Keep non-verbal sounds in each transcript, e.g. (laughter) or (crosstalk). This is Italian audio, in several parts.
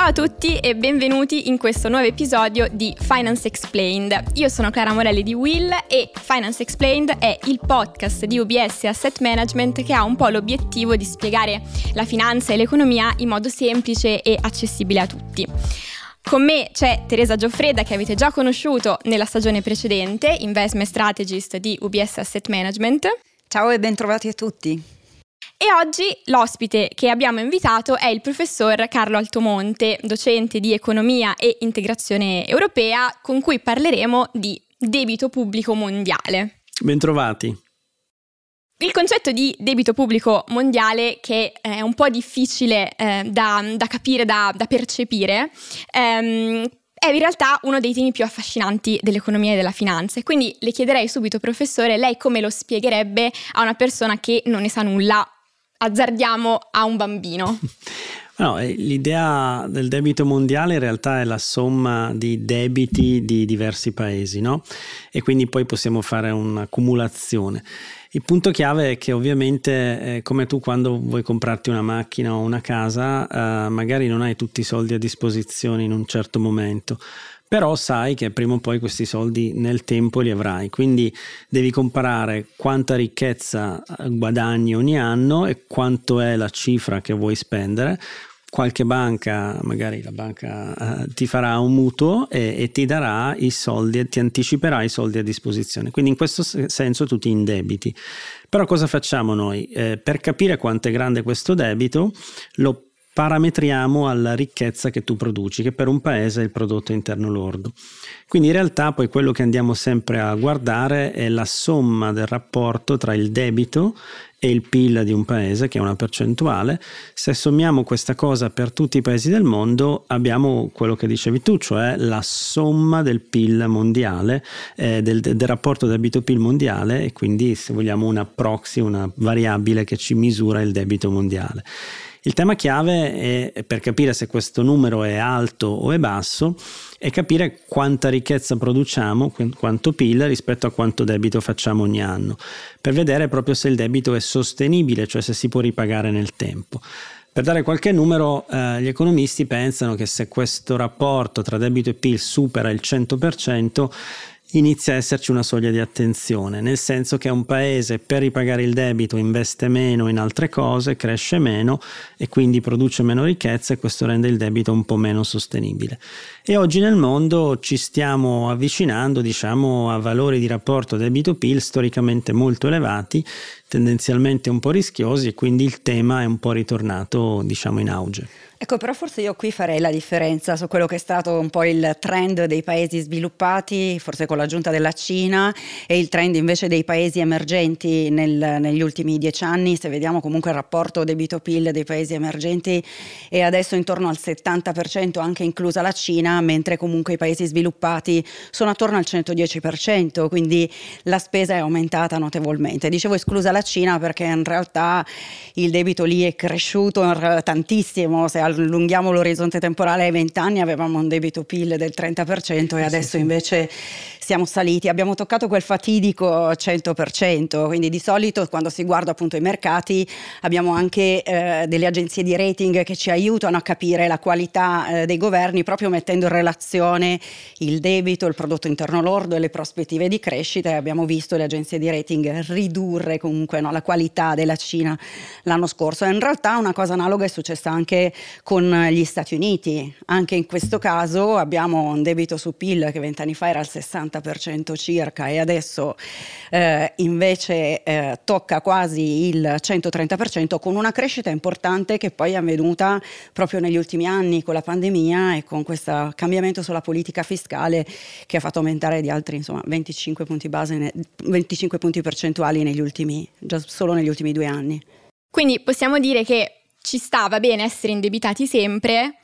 Ciao a tutti e benvenuti in questo nuovo episodio di Finance Explained. Io sono Clara Morelli di Will e Finance Explained è il podcast di UBS Asset Management che ha un po' l'obiettivo di spiegare la finanza e l'economia in modo semplice e accessibile a tutti. Con me c'è Teresa Gioffreda che avete già conosciuto nella stagione precedente, Investment Strategist di UBS Asset Management. Ciao e bentrovati a tutti. E oggi l'ospite che abbiamo invitato è il professor Carlo Altomonte, docente di economia e integrazione europea, con cui parleremo di debito pubblico mondiale. Bentrovati. Il concetto di debito pubblico mondiale, che è un po' difficile eh, da, da, capire, da, da percepire, ehm, è in realtà uno dei temi più affascinanti dell'economia e della finanza. Quindi le chiederei subito, professore, lei come lo spiegherebbe a una persona che non ne sa nulla azzardiamo a un bambino? (laughs) No, eh, l'idea del debito mondiale in realtà è la somma di debiti di diversi paesi, no? E quindi poi possiamo fare un'accumulazione. Il punto chiave è che ovviamente eh, come tu quando vuoi comprarti una macchina o una casa, eh, magari non hai tutti i soldi a disposizione in un certo momento però sai che prima o poi questi soldi nel tempo li avrai, quindi devi comparare quanta ricchezza eh, guadagni ogni anno e quanto è la cifra che vuoi spendere. Qualche banca, magari la banca eh, ti farà un mutuo e, e, ti darà i soldi, ti anticiperà i soldi a disposizione. Quindi in questo senso tu ti indebiti. Però cosa facciamo noi? Eh, per capire quanto è grande questo debito, lo parametriamo alla ricchezza che tu produci, che per un paese è il prodotto interno lordo. Quindi in realtà poi quello che andiamo sempre a guardare è la somma del rapporto tra il debito e il PIL di un paese, che è una percentuale. Se sommiamo questa cosa per tutti i paesi del mondo, abbiamo quello che dicevi tu, cioè la somma del PIL mondiale, eh, del, del, rapporto debito-PIL mondiale e quindi se vogliamo una proxy, una variabile che ci misura il debito mondiale. Il tema chiave è, per capire se questo numero è alto o è basso è capire quanta ricchezza produciamo, quanto PIL rispetto a quanto debito facciamo ogni anno, per vedere proprio se il debito è sostenibile, cioè se si può ripagare nel tempo. Per dare qualche numero, eh, gli economisti pensano che se questo rapporto tra debito e PIL supera il 100%, inizia a esserci una soglia di attenzione, nel senso che un paese per ripagare il debito investe meno in altre cose, cresce meno e quindi produce meno ricchezza e questo rende il debito un po' meno sostenibile. E oggi nel mondo ci stiamo avvicinando, diciamo, a valori di rapporto debito-PIL storicamente molto elevati, tendenzialmente un po' rischiosi e quindi il tema è un po' ritornato, diciamo, in auge. Ecco, però forse io qui farei la differenza su quello che è stato un po' il trend dei paesi sviluppati, forse con l'aggiunta della Cina, e il trend invece dei paesi emergenti nel, negli ultimi dieci anni. Se vediamo comunque il rapporto debito-PIL dei paesi emergenti è adesso intorno al 70%, anche inclusa la Cina, mentre comunque i paesi sviluppati sono attorno al 110%, quindi la spesa è aumentata notevolmente. Dicevo esclusa la Cina perché in realtà il debito lì è cresciuto tantissimo. Se allunghiamo l'orizzonte temporale ai 20 anni avevamo un debito PIL del 30% e adesso invece siamo saliti, abbiamo toccato quel fatidico 100%, quindi di solito quando si guarda appunto i mercati abbiamo anche eh, delle agenzie di rating che ci aiutano a capire la qualità eh, dei governi proprio mettendo in relazione il debito, il prodotto interno lordo e le prospettive di crescita e abbiamo visto le agenzie di rating ridurre comunque no, la qualità della Cina l'anno scorso. E in realtà una cosa analoga è successa anche con gli Stati Uniti, anche in questo caso abbiamo un debito su PIL che vent'anni fa era al 60%, 30% circa e adesso eh, invece eh, tocca quasi il 130% con una crescita importante che poi è avvenuta proprio negli ultimi anni con la pandemia e con questo cambiamento sulla politica fiscale che ha fatto aumentare di altri insomma, 25 punti base, 25 punti percentuali negli ultimi, già solo negli ultimi due anni. Quindi possiamo dire che ci stava bene essere indebitati sempre,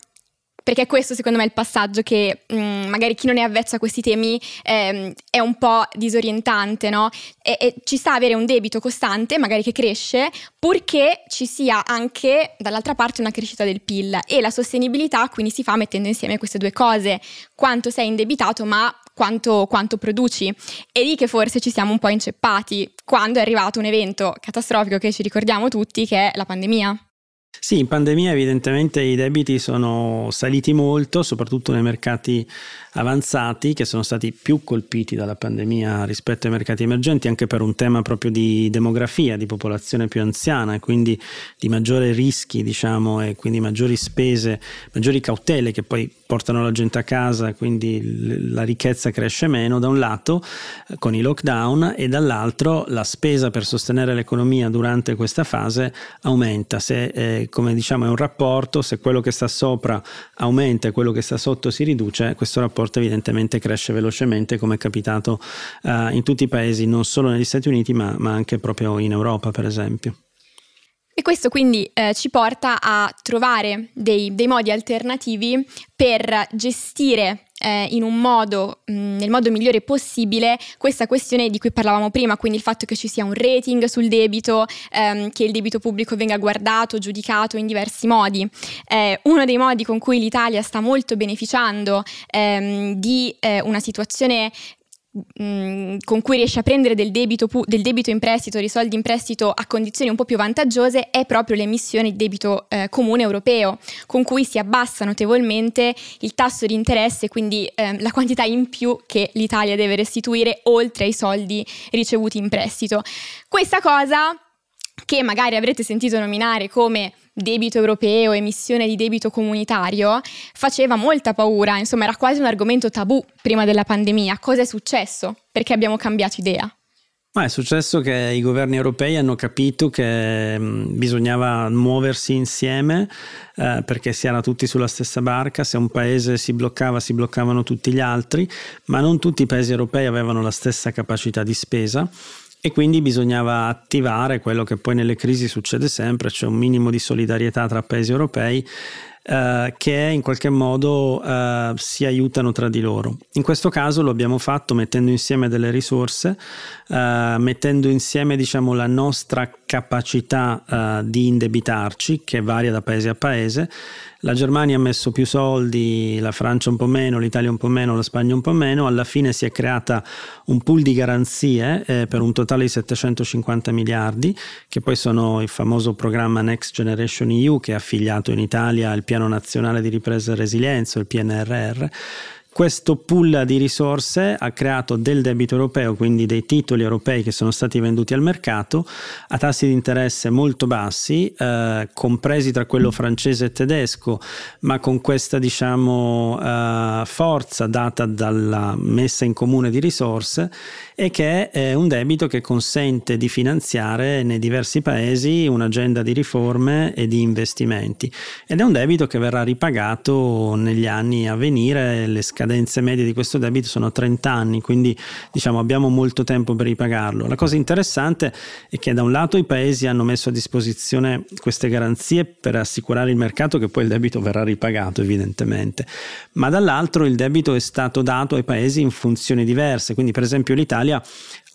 perché questo secondo me è il passaggio che mh, mm, magari chi non è avvezzo a questi temi ehm, è un po' disorientante, no? E, e, ci sta avere un debito costante, magari che cresce, purché ci sia anche dall'altra parte una crescita del PIL e la sostenibilità quindi si fa mettendo insieme queste due cose, quanto sei indebitato ma quanto, quanto, produci. E lì che forse ci siamo un po' inceppati quando è arrivato un evento catastrofico che ci ricordiamo tutti, che è la pandemia. Sì, in pandemia evidentemente i debiti sono saliti molto, soprattutto nei mercati avanzati che sono stati più colpiti dalla pandemia rispetto ai mercati emergenti anche per un tema proprio di demografia, di popolazione più anziana e quindi di maggiori rischi, diciamo, e quindi maggiori spese, maggiori cautele che poi portano la gente a casa, quindi la ricchezza cresce meno da un lato eh, con i lockdown e dall'altro la spesa per sostenere l'economia durante questa fase aumenta. Se eh, come diciamo è un rapporto, se quello che sta sopra aumenta e quello che sta sotto si riduce, questo rapporto evidentemente cresce velocemente come è capitato eh, in tutti i paesi, non solo negli Stati Uniti ma, ma anche proprio in Europa per esempio. E questo quindi eh, ci porta a trovare dei, dei modi alternativi per gestire eh, in un modo, mh, mm, nel modo migliore possibile, questa questione di cui parlavamo prima, quindi il fatto che ci sia un rating sul debito, ehm, che il debito pubblico venga guardato, giudicato in diversi modi. Eh, uno dei modi con cui l'Italia sta molto beneficiando ehm, di eh, una situazione Mm, con cui riesce a prendere del debito, del debito, in prestito, dei soldi in prestito a condizioni un po' più vantaggiose è proprio l'emissione di debito eh, comune europeo, con cui si abbassa notevolmente il tasso di interesse, quindi eh, la quantità in più che l'Italia deve restituire oltre ai soldi ricevuti in prestito. Questa cosa che magari avrete sentito nominare come debito europeo, emissione di debito comunitario, faceva molta paura, insomma era quasi un argomento tabù prima della pandemia. Cosa è successo? Perché abbiamo cambiato idea? Ma è successo che i governi europei hanno capito che mh, bisognava muoversi insieme eh, perché si era tutti sulla stessa barca, se un paese si bloccava si bloccavano tutti gli altri, ma non tutti i paesi europei avevano la stessa capacità di spesa e quindi bisognava attivare quello che poi nelle crisi succede sempre, cioè un minimo di solidarietà tra paesi europei eh, che in qualche modo eh, si aiutano tra di loro. In questo caso lo abbiamo fatto mettendo insieme delle risorse, eh, mettendo insieme diciamo, la nostra capacità eh, di indebitarci, che varia da paese a paese. La Germania ha messo più soldi, la Francia un po' meno, l'Italia un po' meno, la Spagna un po' meno. Alla fine si è creata un pool di garanzie eh, per un totale di 750 miliardi, che poi sono il famoso programma Next Generation EU che è affiliato in Italia al Piano Nazionale di Ripresa e Resilienza, il PNRR questo pool di risorse ha creato del debito europeo, quindi dei titoli europei che sono stati venduti al mercato a tassi di interesse molto bassi, eh, compresi tra quello francese e tedesco, ma con questa diciamo, eh, forza data dalla messa in comune di risorse e che è un debito che consente di finanziare nei diversi paesi un'agenda di riforme e di investimenti. Ed è un debito che verrà ripagato negli anni a venire, le scadenze medie di questo debito sono 30 anni, quindi diciamo abbiamo molto tempo per ripagarlo. La cosa interessante è che da un lato i paesi hanno messo a disposizione queste garanzie per assicurare il mercato che poi il debito verrà ripagato evidentemente, ma dall'altro il debito è stato dato ai paesi in funzioni diverse, quindi per esempio l'Italia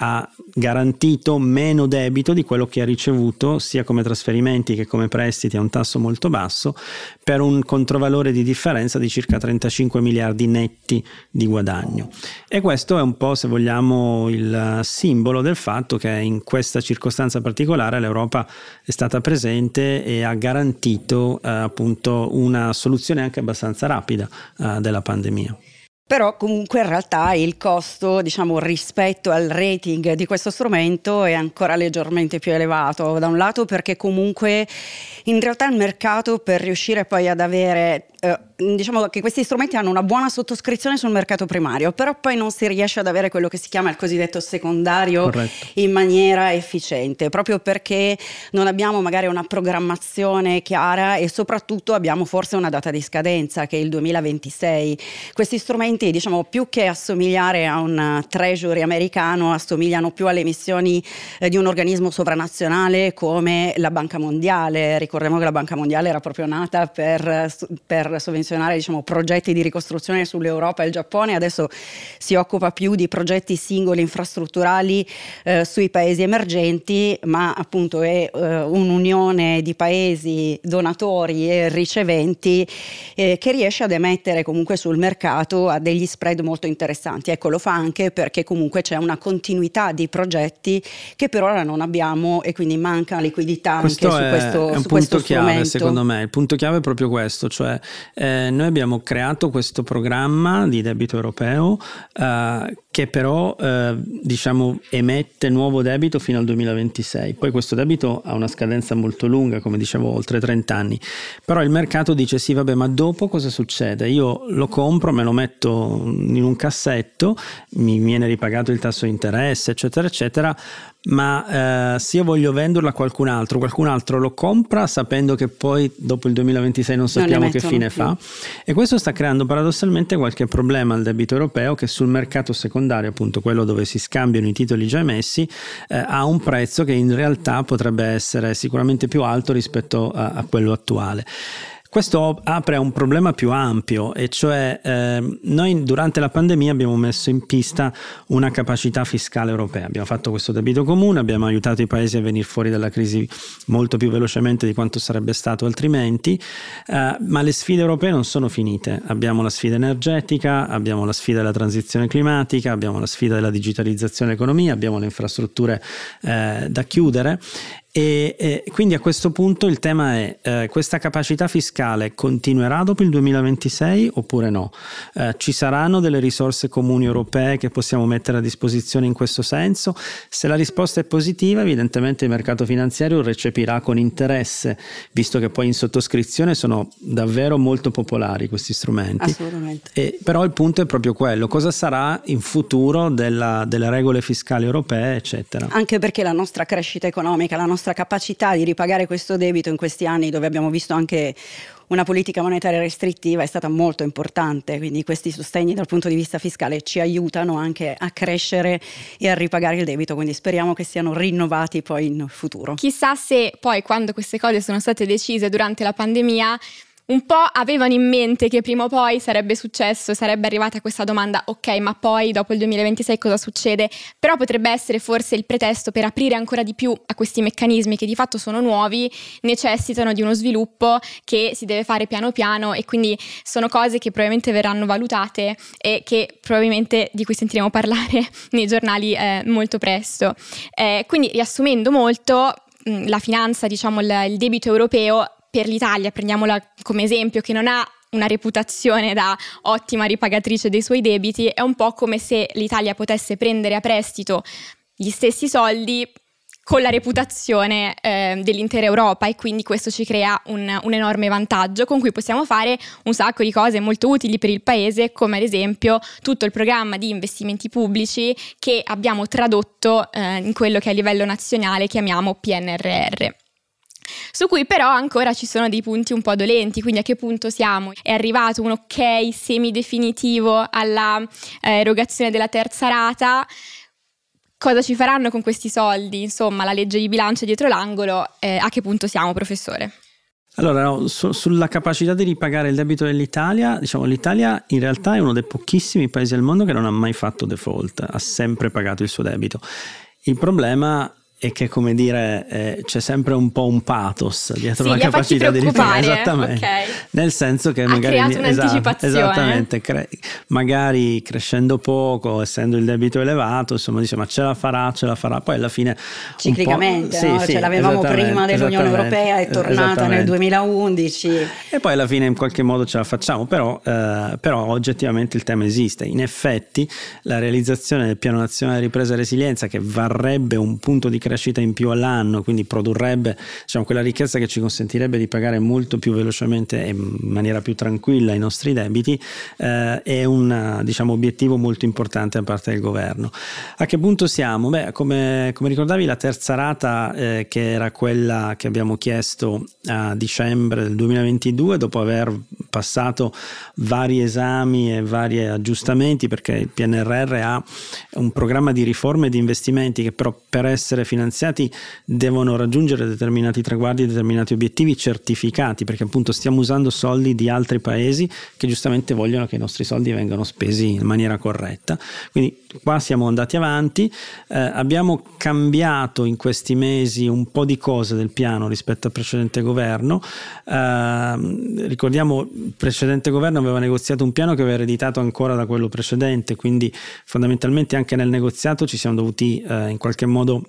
ha garantito meno debito di quello che ha ricevuto sia come trasferimenti che come prestiti a un tasso molto basso per un controvalore di differenza di circa 35 miliardi netti di guadagno. E questo è un po', se vogliamo, il simbolo del fatto che in questa circostanza particolare l'Europa è stata presente e ha garantito eh, appunto una soluzione anche abbastanza rapida eh, della pandemia però comunque in realtà il costo, diciamo, rispetto al rating di questo strumento è ancora leggermente più elevato. Da un lato perché comunque in realtà il mercato per riuscire poi ad avere eh, diciamo che questi strumenti hanno una buona sottoscrizione sul mercato primario, però poi non si riesce ad avere quello che si chiama il cosiddetto secondario Corretto. in maniera efficiente, proprio perché non abbiamo magari una programmazione chiara e soprattutto abbiamo forse una data di scadenza che è il 2026. Questi strumenti, diciamo, più che assomigliare a un treasury americano, assomigliano più alle missioni eh, di un organismo sovranazionale come la Banca Mondiale. Ricordiamo che la Banca Mondiale era proprio nata per, per sovvenzioni menzionare diciamo, progetti di ricostruzione sull'Europa e il Giappone, adesso si occupa più di progetti singoli infrastrutturali eh, sui paesi emergenti, ma appunto è eh, un'unione di paesi donatori e riceventi eh, che riesce ad emettere comunque sul mercato a degli spread molto interessanti. Ecco, lo fa anche perché comunque c'è una continuità di progetti che per ora non abbiamo e quindi manca liquidità questo anche è, su questo, è un su punto chiave strumento. secondo me. Il punto chiave è proprio questo, cioè eh, noi abbiamo creato questo programma di debito europeo eh, che però eh, diciamo emette nuovo debito fino al 2026. Poi questo debito ha una scadenza molto lunga, come dicevo, oltre 30 anni. Però il mercato dice sì, vabbè, ma dopo cosa succede? Io lo compro, me lo metto in un cassetto, mi viene ripagato il tasso di interesse, eccetera, eccetera, ma eh, se io voglio venderlo a qualcun altro, qualcun altro lo compra sapendo che poi dopo il 2026 non sappiamo non che fine più. fa e questo sta creando paradossalmente qualche problema al debito europeo che sul mercato secondario, appunto quello dove si scambiano i titoli già emessi, eh, ha un prezzo che in realtà potrebbe essere sicuramente più alto rispetto a, a quello attuale. Questo apre a un problema più ampio e cioè eh, noi durante la pandemia abbiamo messo in pista una capacità fiscale europea, abbiamo fatto questo debito comune, abbiamo aiutato i paesi a venire fuori dalla crisi molto più velocemente di quanto sarebbe stato altrimenti, eh, ma le sfide europee non sono finite, abbiamo la sfida energetica, abbiamo la sfida della transizione climatica, abbiamo la sfida della digitalizzazione dell'economia, abbiamo le infrastrutture eh, da chiudere e, e, quindi a questo punto il tema è eh, questa capacità fiscale continuerà dopo il 2026 oppure no? Eh, ci saranno delle risorse comuni europee che possiamo mettere a disposizione in questo senso? Se la risposta è positiva evidentemente il mercato finanziario recepirà con interesse visto che poi in sottoscrizione sono davvero molto popolari questi strumenti. Assolutamente. E, però il punto è proprio quello, cosa sarà in futuro della, delle regole fiscali europee eccetera? Anche perché la nostra crescita economica, la nostra nostra capacità di ripagare questo debito in questi anni dove abbiamo visto anche una politica monetaria restrittiva è stata molto importante, quindi questi sostegni dal punto di vista fiscale ci aiutano anche a crescere e a ripagare il debito, quindi speriamo che siano rinnovati poi in futuro. Chissà se poi quando queste cose sono state decise durante la pandemia un po' avevano in mente che prima o poi sarebbe successo, sarebbe arrivata questa domanda, ok, ma poi dopo il 2026 cosa succede? Però potrebbe essere forse il pretesto per aprire ancora di più a questi meccanismi che di fatto sono nuovi, necessitano di uno sviluppo che si deve fare piano piano e quindi sono cose che probabilmente verranno valutate e che probabilmente di cui sentiremo parlare (laughs) nei giornali eh, molto presto. Eh, quindi riassumendo molto, la finanza, diciamo il debito europeo per l'Italia, prendiamola come esempio, che non ha una reputazione da ottima ripagatrice dei suoi debiti, è un po' come se l'Italia potesse prendere a prestito gli stessi soldi con la reputazione eh, dell'intera Europa e quindi questo ci crea un, un, enorme vantaggio con cui possiamo fare un sacco di cose molto utili per il Paese, come ad esempio tutto il programma di investimenti pubblici che abbiamo tradotto eh, in quello che a livello nazionale chiamiamo PNRR su cui però ancora ci sono dei punti un po' dolenti, quindi a che punto siamo? È arrivato un ok semidefinitivo alla eh, erogazione della terza rata? Cosa ci faranno con questi soldi? Insomma, la legge di bilancio dietro l'angolo, eh, a che punto siamo, professore? Allora, no, su, sulla capacità di ripagare il debito dell'Italia, diciamo l'Italia in realtà è uno dei pochissimi paesi al mondo che non ha mai fatto default, ha sempre pagato il suo debito. Il problema e che come dire eh, c'è sempre un po' un pathos dietro sì, la capacità di ripagare esattamente. okay. nel senso che ha magari creato un'anticipazione. esatto, esattamente cre- magari crescendo poco essendo il debito elevato insomma dice ma ce la farà ce la farà. Poi alla fine ciclicamente no? sì, ce l'avevamo prima dell'Unione Europea è tornata nel 2011 e poi alla fine in qualche modo ce la facciamo però, eh, però oggettivamente il tema esiste. In effetti la realizzazione del piano nazionale di ripresa e resilienza che varrebbe un punto di crescita crescita in più all'anno, quindi produrrebbe diciamo, quella ricchezza che ci consentirebbe di pagare molto più velocemente e in maniera più tranquilla i nostri debiti, eh, è un diciamo, obiettivo molto importante da parte del governo. A che punto siamo? Beh, come, come ricordavi, la terza rata, eh, che era quella che abbiamo chiesto a dicembre del 2022, dopo aver passato vari esami e vari aggiustamenti, perché il PNRR ha un programma di riforme e di investimenti che però per essere finanziati devono raggiungere determinati traguardi, determinati obiettivi certificati, perché appunto stiamo usando soldi di altri paesi che giustamente vogliono che i nostri soldi vengano spesi in maniera corretta. Quindi qua siamo andati avanti, eh, abbiamo cambiato in questi mesi un po' di cose del piano rispetto al precedente governo. Eh, ricordiamo il precedente governo aveva negoziato un piano che aveva ereditato ancora da quello precedente, quindi fondamentalmente anche nel negoziato ci siamo dovuti eh, in qualche modo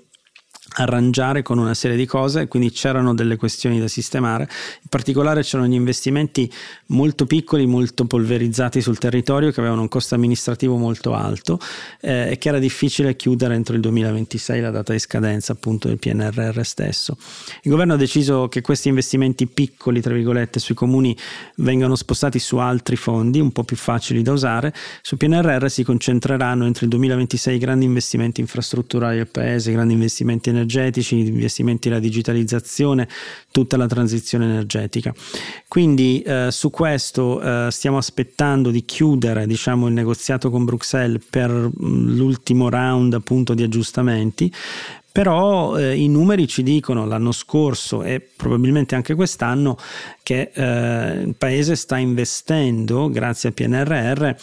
arrangiare con una serie di cose, quindi c'erano delle questioni da sistemare, in particolare c'erano gli investimenti molto piccoli, molto polverizzati sul territorio che avevano un costo amministrativo molto alto eh, e che era difficile chiudere entro il 2026 la data di scadenza appunto del PNRR stesso. Il governo ha deciso che questi investimenti piccoli, tra virgolette, sui comuni vengano spostati su altri fondi un po' più facili da usare, sul PNRR si concentreranno entro il 2026 grandi investimenti infrastrutturali del paese, grandi investimenti energetici energetici, investimenti nella digitalizzazione, tutta la transizione energetica. Quindi eh, su questo eh, stiamo aspettando di chiudere diciamo, il negoziato con Bruxelles per mm, l'ultimo round appunto di aggiustamenti, però eh, i numeri ci dicono l'anno scorso e probabilmente anche quest'anno che eh, il Paese sta investendo, grazie al PNRR,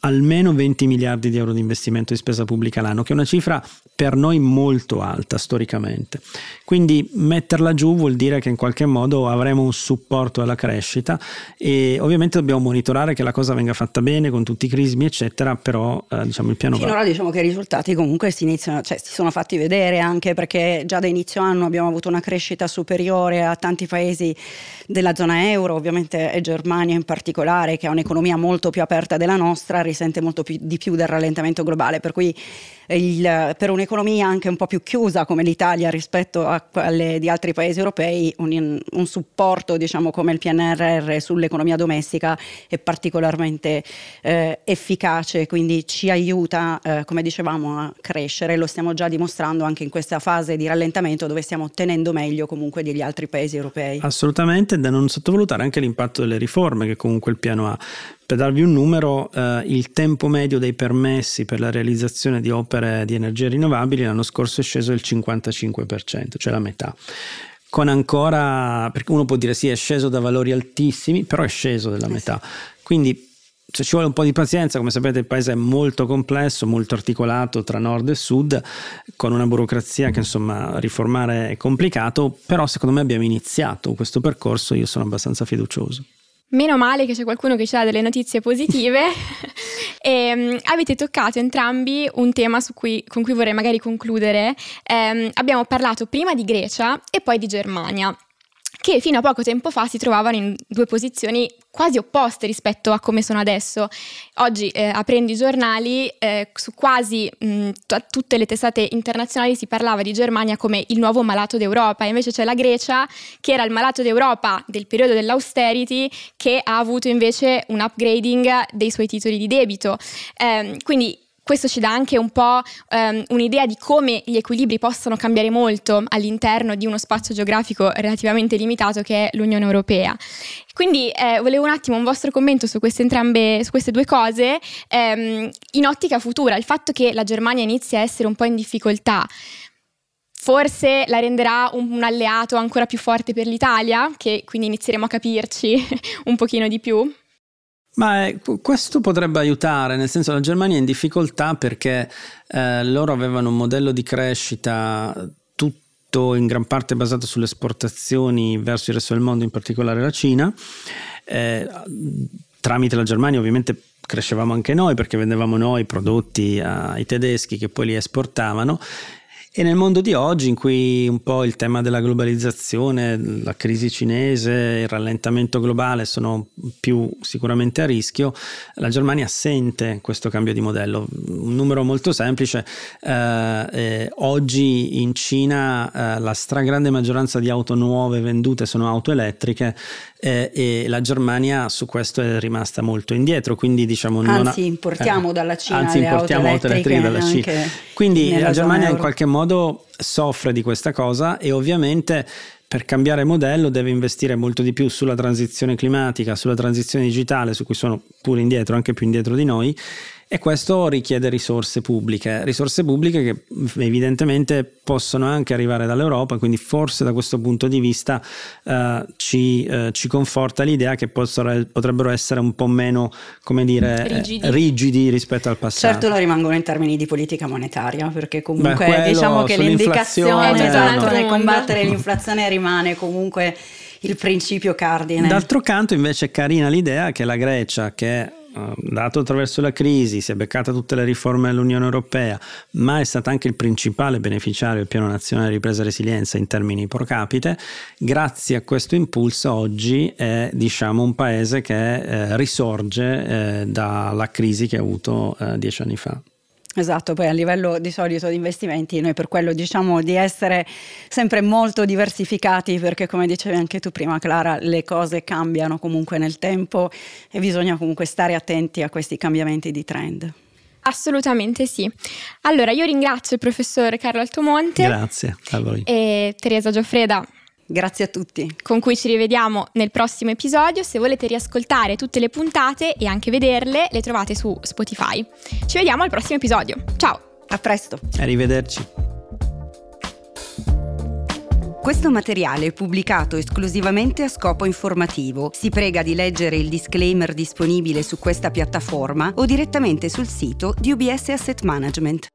almeno 20 miliardi di euro di investimento di spesa pubblica l'anno, che è una cifra per noi molto alta storicamente. Quindi metterla giù vuol dire che in qualche modo avremo un supporto alla crescita e ovviamente dobbiamo monitorare che la cosa venga fatta bene con tutti i crismi eccetera, però eh, diciamo il piano Finora va. diciamo che i risultati comunque si, iniziano, cioè, si sono fatti vedere anche perché già da inizio anno abbiamo avuto una crescita superiore a tanti paesi della zona euro, ovviamente Germania in particolare che ha un'economia molto più aperta della nostra, risente molto più, di più del rallentamento globale, per cui il, per un'economia anche un po' più chiusa come l'Italia rispetto a quelle di altri paesi europei, un, un supporto diciamo, come il PNRR sull'economia domestica è particolarmente eh, efficace, quindi ci aiuta, eh, come dicevamo, a crescere. Lo stiamo già dimostrando anche in questa fase di rallentamento dove stiamo tenendo meglio comunque degli altri paesi europei. Assolutamente, da non sottovalutare anche l'impatto delle riforme che comunque il piano ha. Per darvi un numero, eh, il tempo medio dei permessi per la realizzazione di opere di energie rinnovabili l'anno scorso è sceso del 55%, cioè la metà con ancora, perché uno può dire sì è sceso da valori altissimi, però è sceso della eh metà. Quindi se ci vuole un po' di pazienza, come sapete il paese è molto complesso, molto articolato tra nord e sud, con una burocrazia che insomma riformare è complicato, però secondo me abbiamo iniziato questo percorso, io sono abbastanza fiducioso. Meno male che c'è qualcuno che ci dà delle notizie positive. (laughs) e, um, avete toccato entrambi un tema cui, con cui vorrei magari concludere. Um, abbiamo parlato prima di Grecia e poi di Germania che fino a poco tempo fa si trovavano in due posizioni quasi opposte rispetto a come sono adesso. Oggi eh, aprendo i giornali, eh, su quasi mh, t- tutte le testate internazionali si parlava di Germania come il nuovo malato d'Europa, invece c'è la Grecia che era il malato d'Europa del periodo dell'austerity che ha avuto invece un upgrading dei suoi titoli di debito. Eh, quindi questo ci dà anche un po' um, un'idea di come gli equilibri possono cambiare molto all'interno di uno spazio geografico relativamente limitato che è l'Unione Europea. Quindi eh, volevo un attimo un vostro commento su queste, entrambe, su queste due cose ehm, in ottica futura, il fatto che la Germania inizia a essere un po' in difficoltà forse la renderà un, un, alleato ancora più forte per l'Italia, che quindi inizieremo a capirci (laughs) un pochino di più? Ma eh, questo potrebbe aiutare, nel senso la Germania è in difficoltà perché eh, loro avevano un modello di crescita tutto in gran parte basato sulle esportazioni verso il resto del mondo, in particolare la Cina. Eh, tramite la Germania ovviamente crescevamo anche noi perché vendevamo noi prodotti ai tedeschi che poi li esportavano e nel mondo di oggi, in cui un po' il tema della globalizzazione, la crisi cinese, il rallentamento globale sono più sicuramente a rischio, la Germania sente questo cambio di modello. Un numero molto semplice, eh, eh, oggi in Cina eh, la stragrande maggioranza di auto nuove vendute sono auto elettriche eh, e la Germania su questo è rimasta molto indietro, quindi diciamo anzi ha, importiamo dalla Cina anzi importiamo auto elettriche dalla Cina. Quindi la Germania in qualche modo soffre di questa cosa e ovviamente per cambiare modello deve investire molto di più sulla transizione climatica, sulla transizione digitale, su cui sono pure indietro, anche più indietro di noi, e questo richiede risorse pubbliche, risorse pubbliche che evidentemente possono anche arrivare dall'Europa, quindi forse da questo punto di vista eh, ci, eh, ci, conforta l'idea che possono, potrebbero essere un po' meno, come dire, rigidi. rigidi. rispetto al passato. Certo lo rimangono in termini di politica monetaria, perché comunque Beh, diciamo che l'indicazione esatto, nel combattere l'inflazione rimane comunque il principio cardine. D'altro canto invece è carina l'idea che la Grecia, che dato attraverso la crisi, si è beccata tutte le riforme dell'Unione Europea, ma è stata anche il principale beneficiario del Piano Nazionale di Ripresa e Resilienza in termini pro capite, grazie a questo impulso oggi è diciamo, un paese che eh, risorge eh, dalla crisi che ha avuto eh, dieci anni fa. Esatto, poi a livello di solito di investimenti noi per quello diciamo di essere sempre molto diversificati perché come dicevi anche tu prima Clara le cose cambiano comunque nel tempo e bisogna comunque stare attenti a questi cambiamenti di trend. Assolutamente sì. Allora io ringrazio il professor Carlo Altomonte. Grazie a voi. E Teresa Gioffreda Grazie a tutti. Con cui ci rivediamo nel prossimo episodio. Se volete riascoltare tutte le puntate e anche vederle, le trovate su Spotify. Ci vediamo al prossimo episodio. Ciao. A presto. Arrivederci. Questo materiale è pubblicato esclusivamente a scopo informativo. Si prega di leggere il disclaimer disponibile su questa piattaforma o direttamente sul sito di UBS Asset Management.